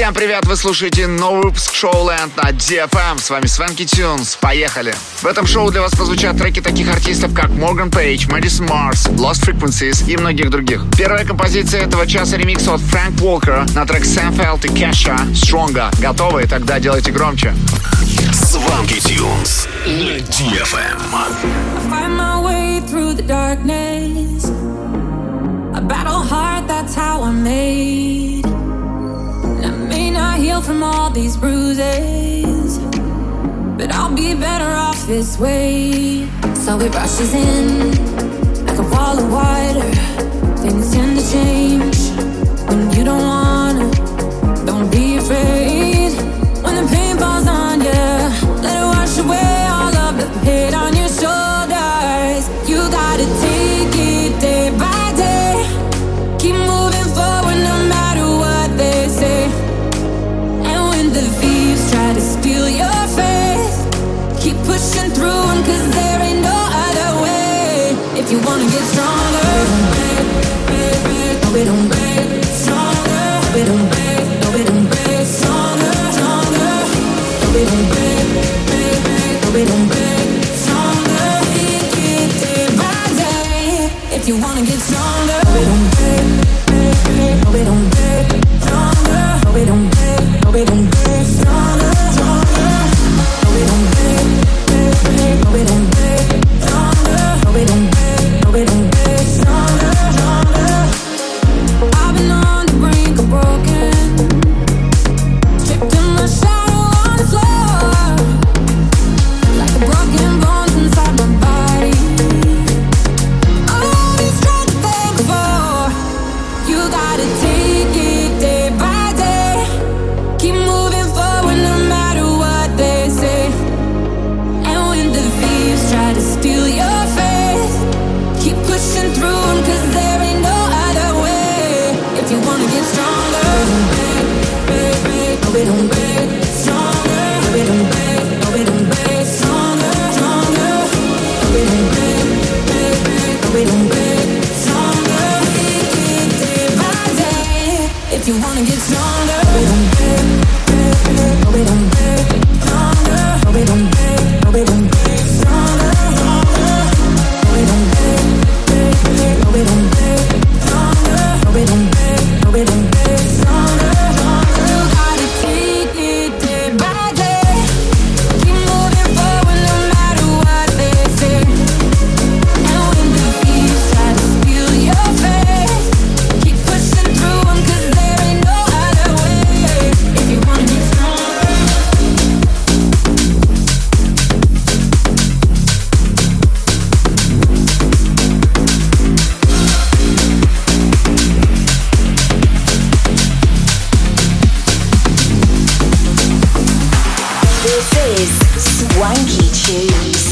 Всем привет! Вы слушаете новый выпуск шоу Лэнд на DFM. С вами Свенки Тюнс. Поехали! В этом шоу для вас прозвучат треки таких артистов, как Морган Пейдж, Мэдисон Марс, Lost Frequencies и многих других. Первая композиция этого часа ремикс от Фрэнк Уолкера на трек Сэм Фелт и Кэша Стронга. Готовы? Тогда делайте громче. Сванки Тюнс на DFM. I battle hard, that's how I'm made. Heal from all these bruises. But I'll be better off this way. So it rushes in like a wall of water. Things tend to change when you don't wanna. Don't be afraid don't peace.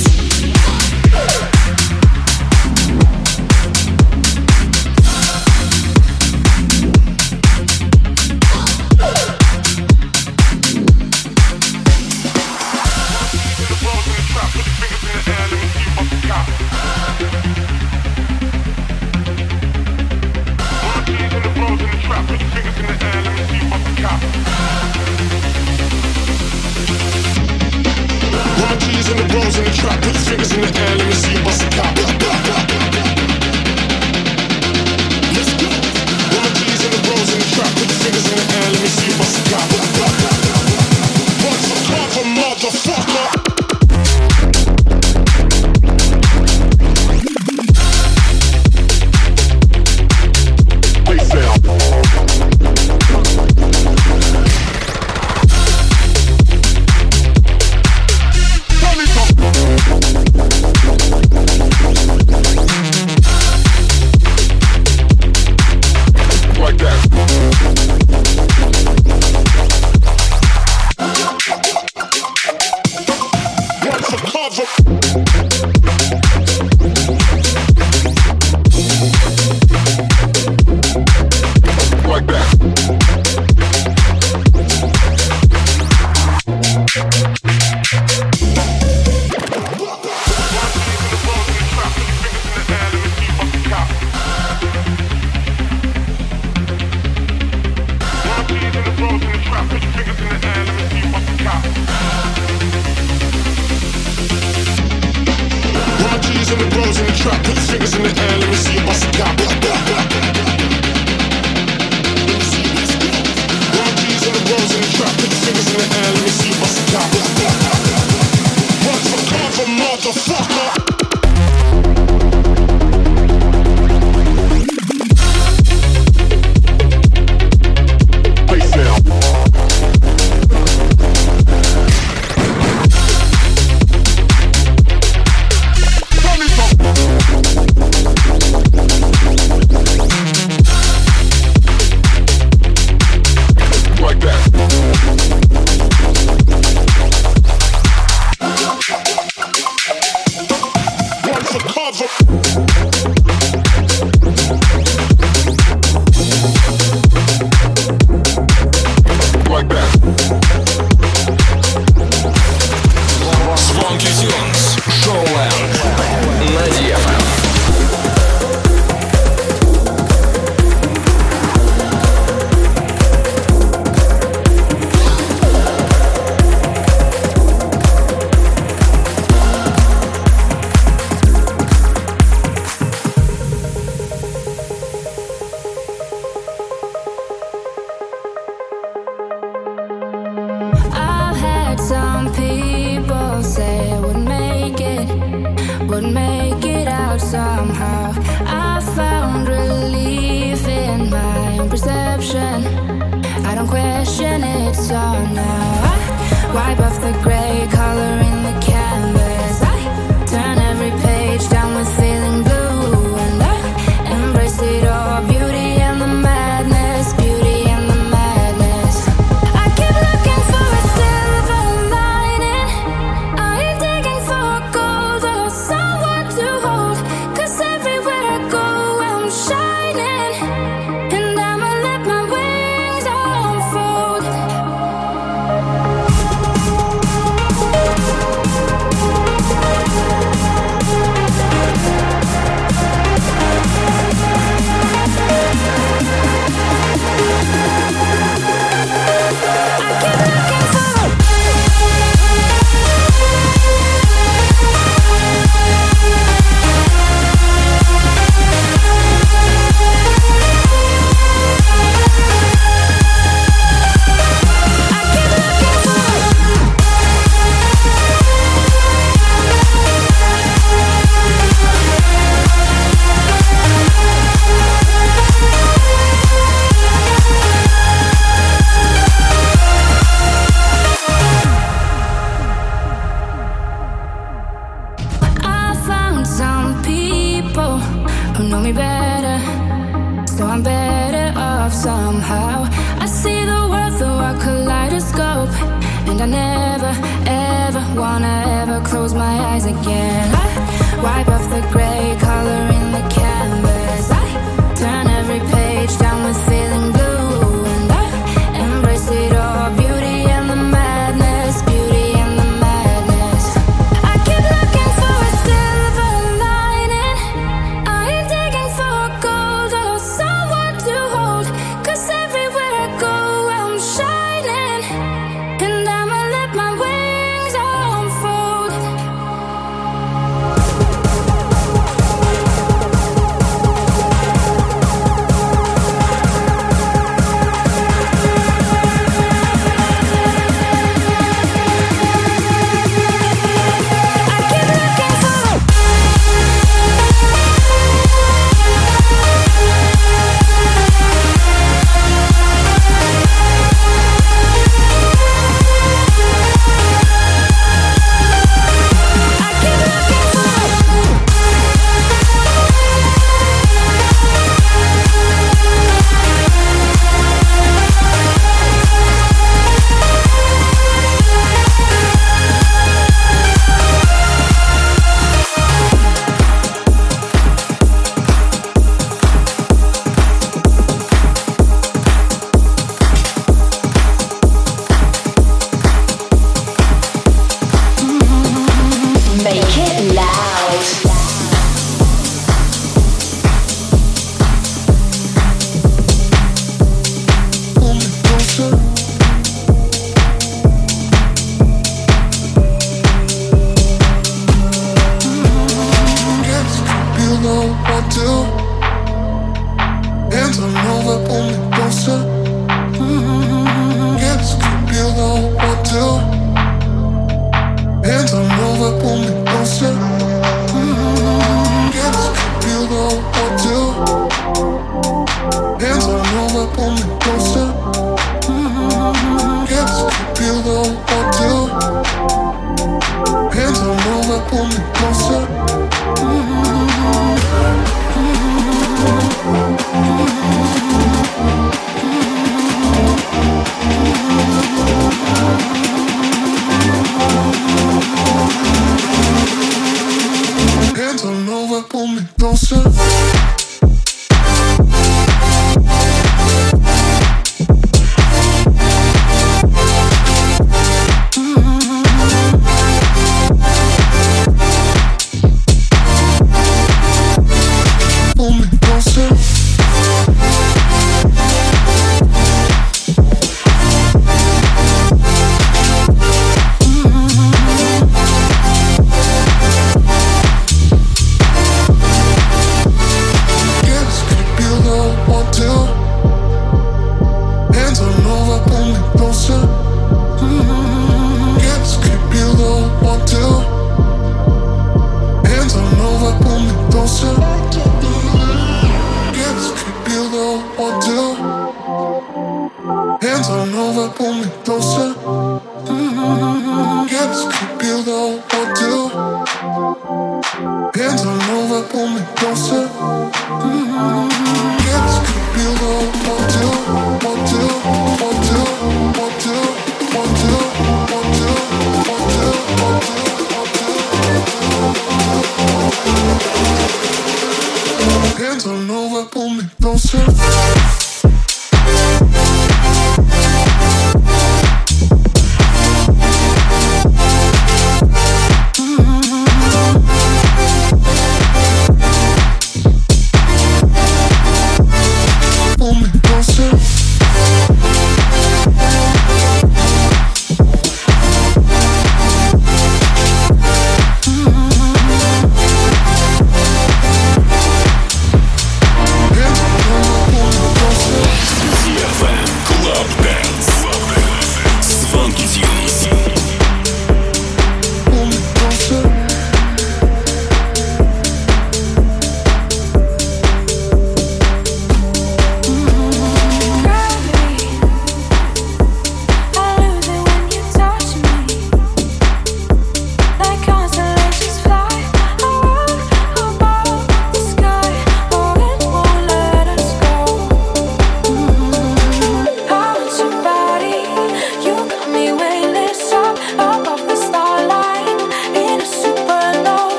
you.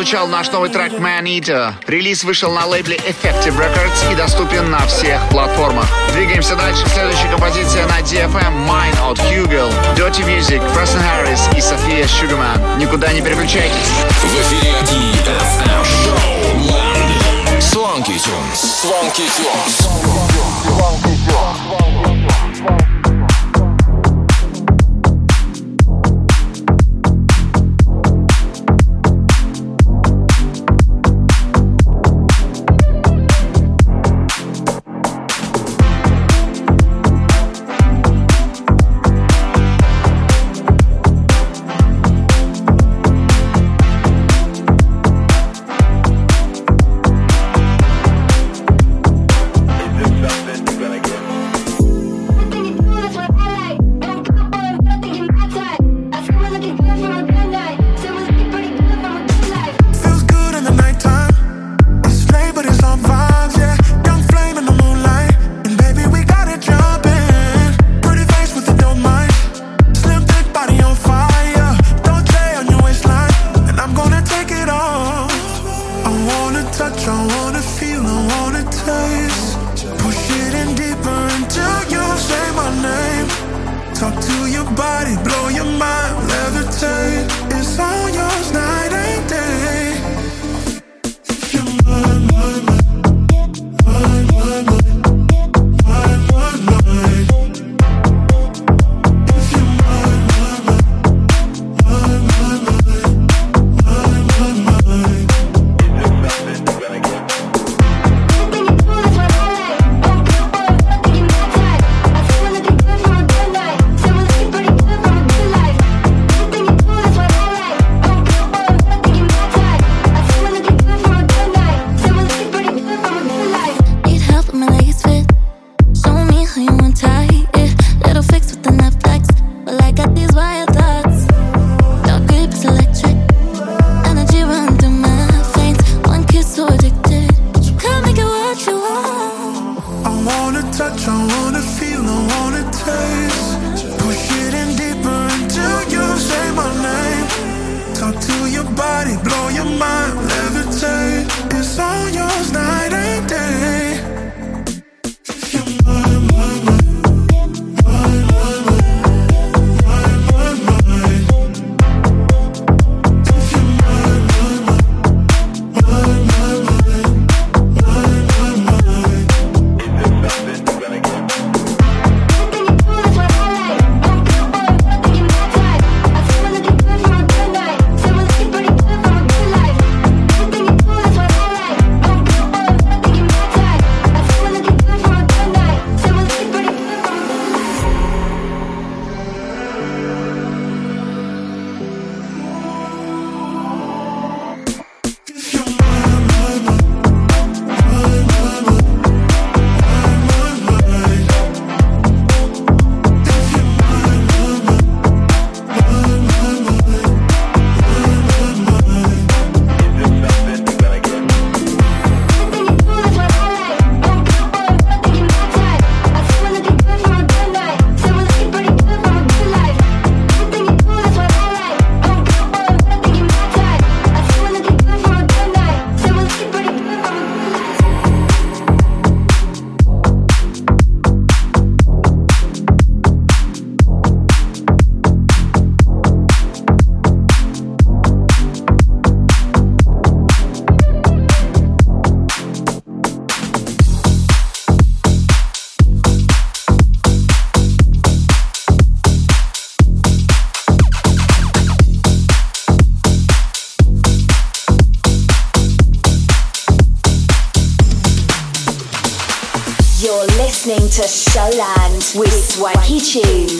Прозвучал наш новый трек Man Eater. Релиз вышел на лейбле Effective Records и доступен на всех платформах. Двигаемся дальше. Следующая композиция на DFM Mine от Hugel, Dirty Music, Preston Harris и София Sugarman. Никуда не переключайтесь. В эфире DFM Show Swanky Tunes. swanky Tunes. Tune.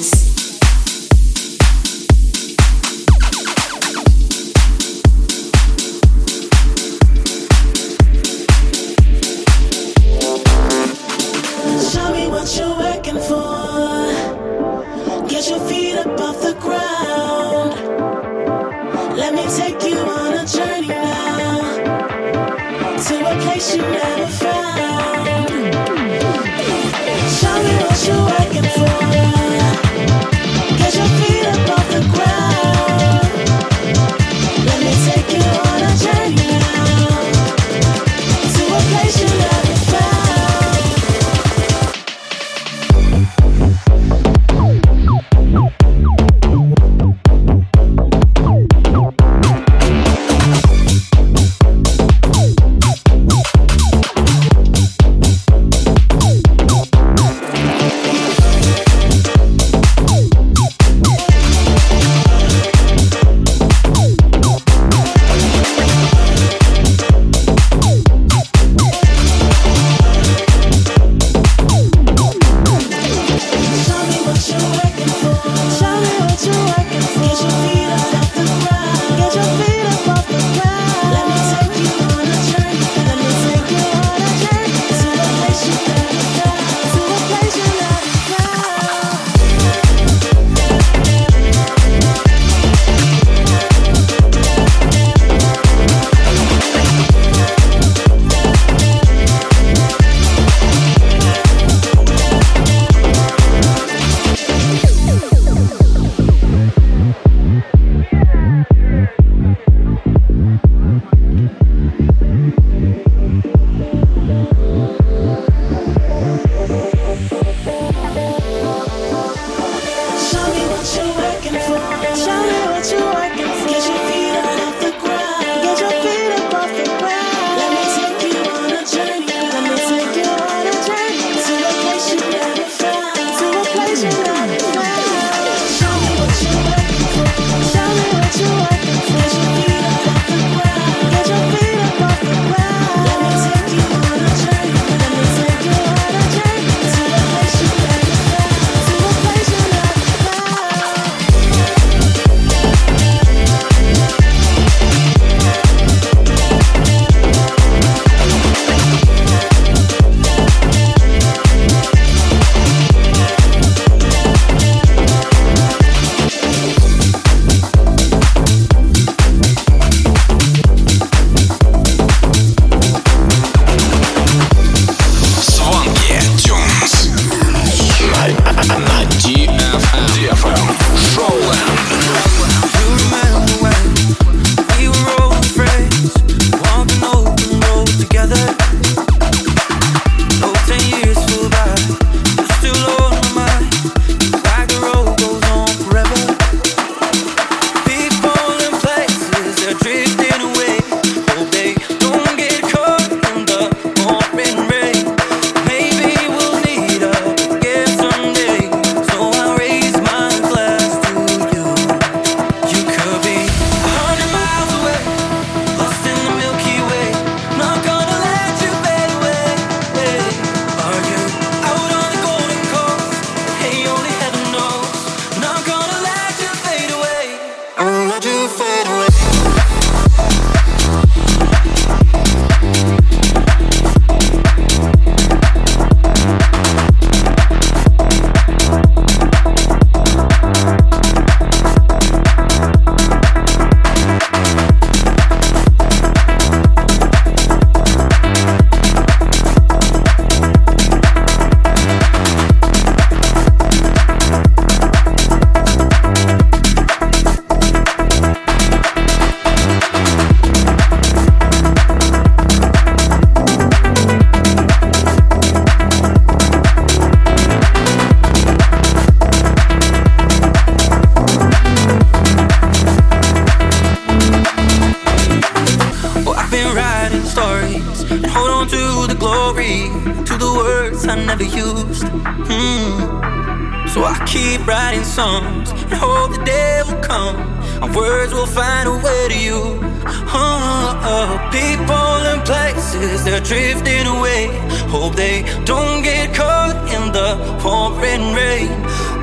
and hope the day will come. Our words will find a way to you. Oh, oh. People and places, they're drifting away. Hope they don't get caught in the pouring rain.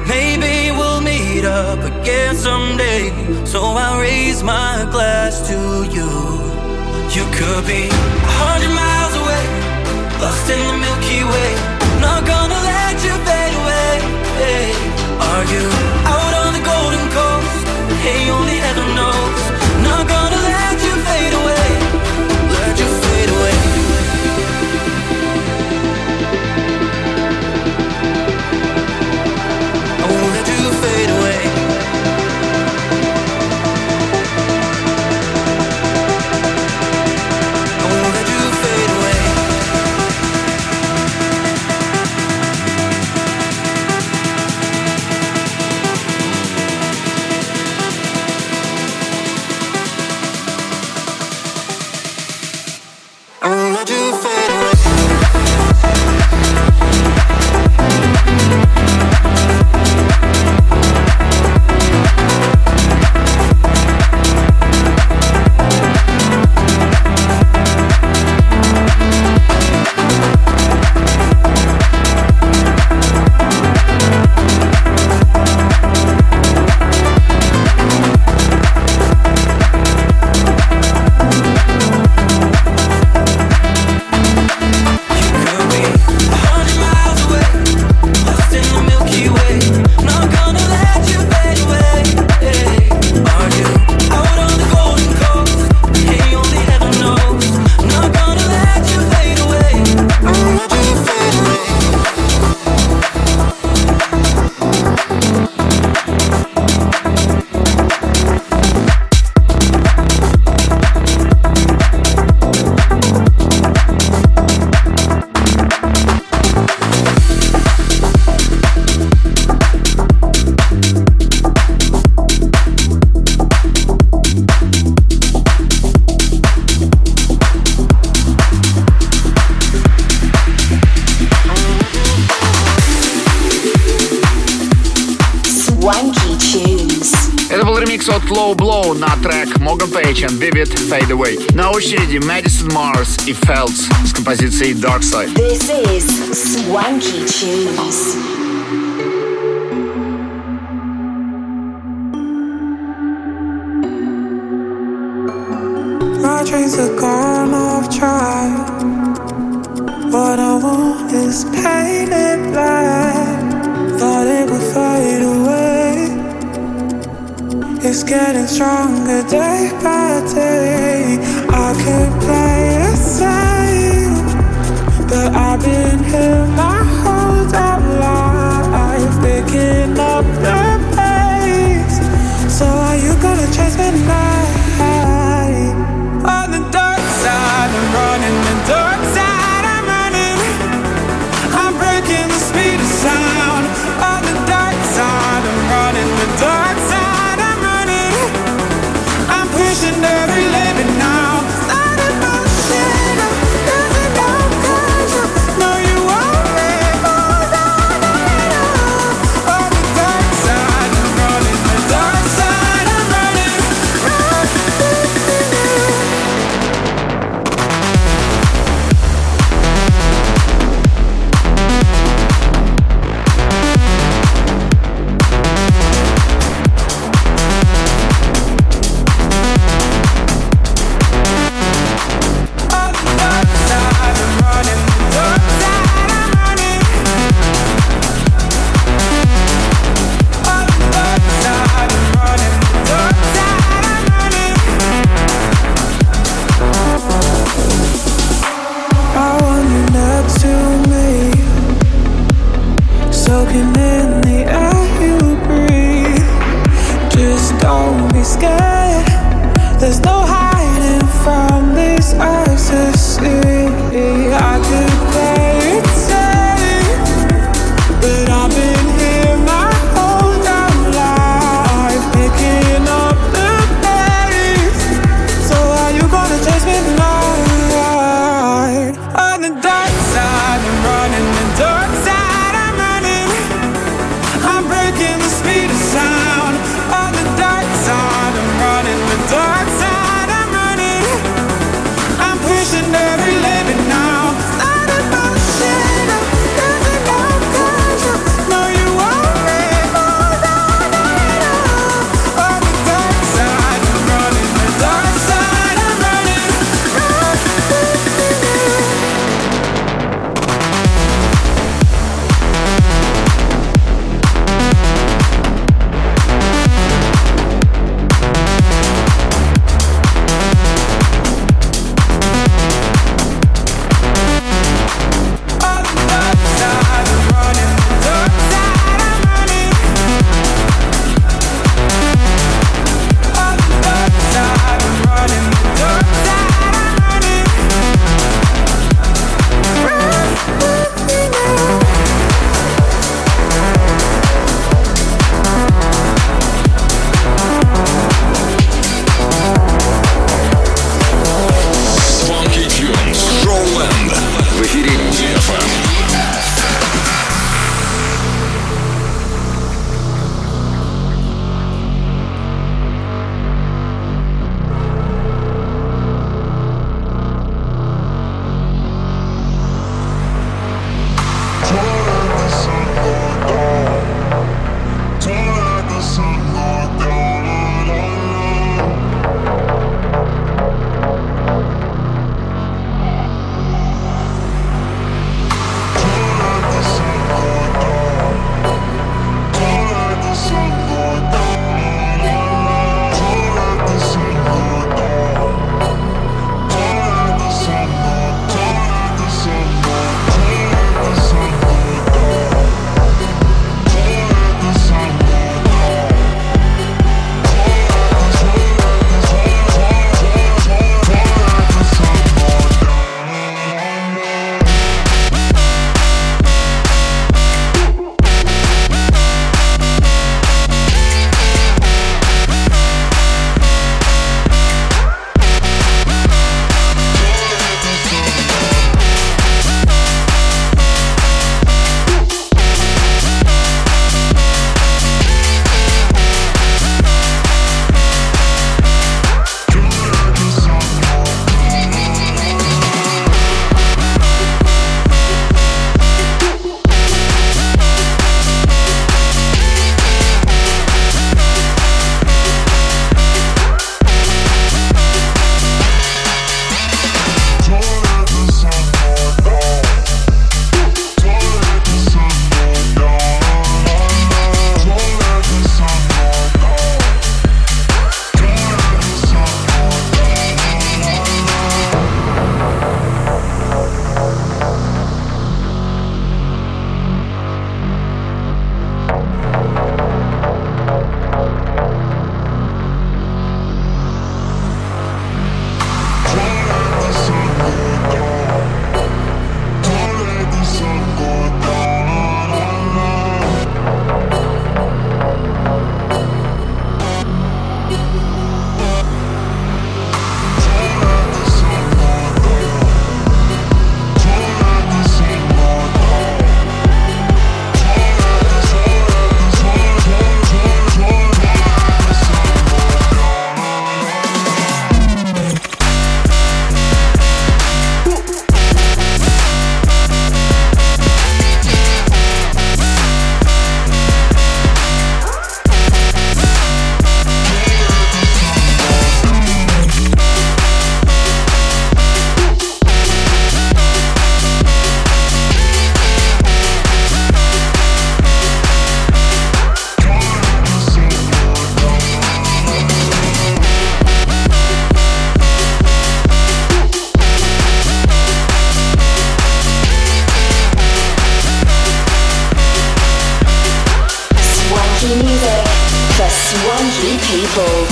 Maybe we'll meet up again someday. So I raise my glass to you. You could be a hundred miles away, lost in the Milky Way. Not gonna let you fade away. Are you out? they only ever know. And Vivid Fade Away. На очереди Madison Mars и Feltz, с композицией Dark Side. This is Swanky Tunes. My dreams are gone off track. What I want is painted black. Thought it would fade away. It's getting stronger day by could play a safe, but I've been here. music for swanky people.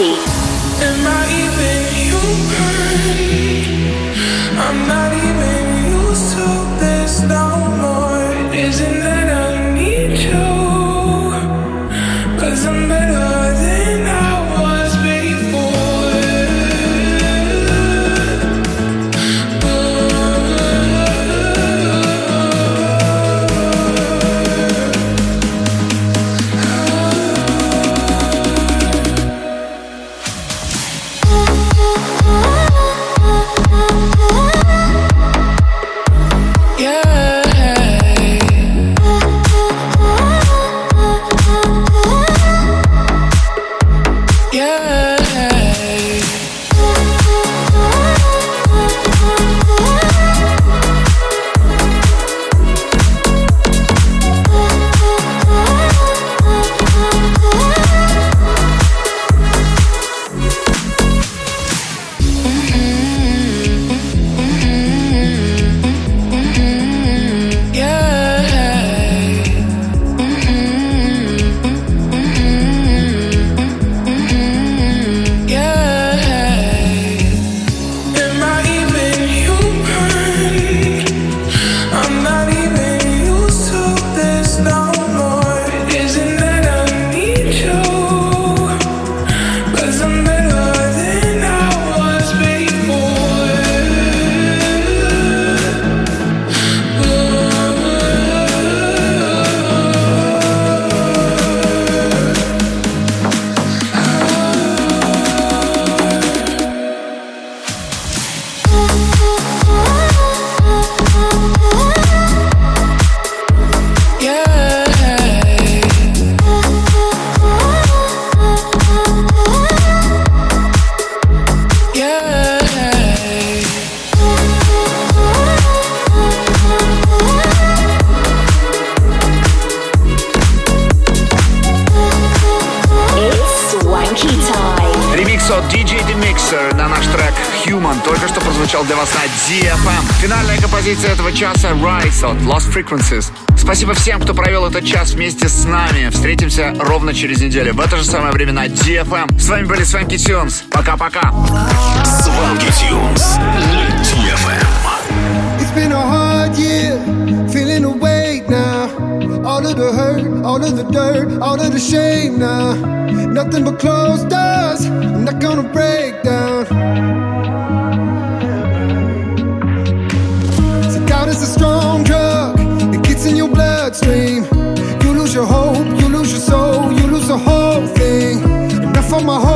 Key. DFM. Финальная композиция этого часа Rise от Lost Frequencies. Спасибо всем, кто провел этот час вместе с нами. Встретимся ровно через неделю в это же самое время на DFM. С вами были Свенки Тюнс. Пока-пока. Swanky Tunes на DFM. It's been a hard year, feeling weight now. All of the hurt, all of the dirt, all of the shame now. Nothing but closed doors. I'm not gonna break. my heart.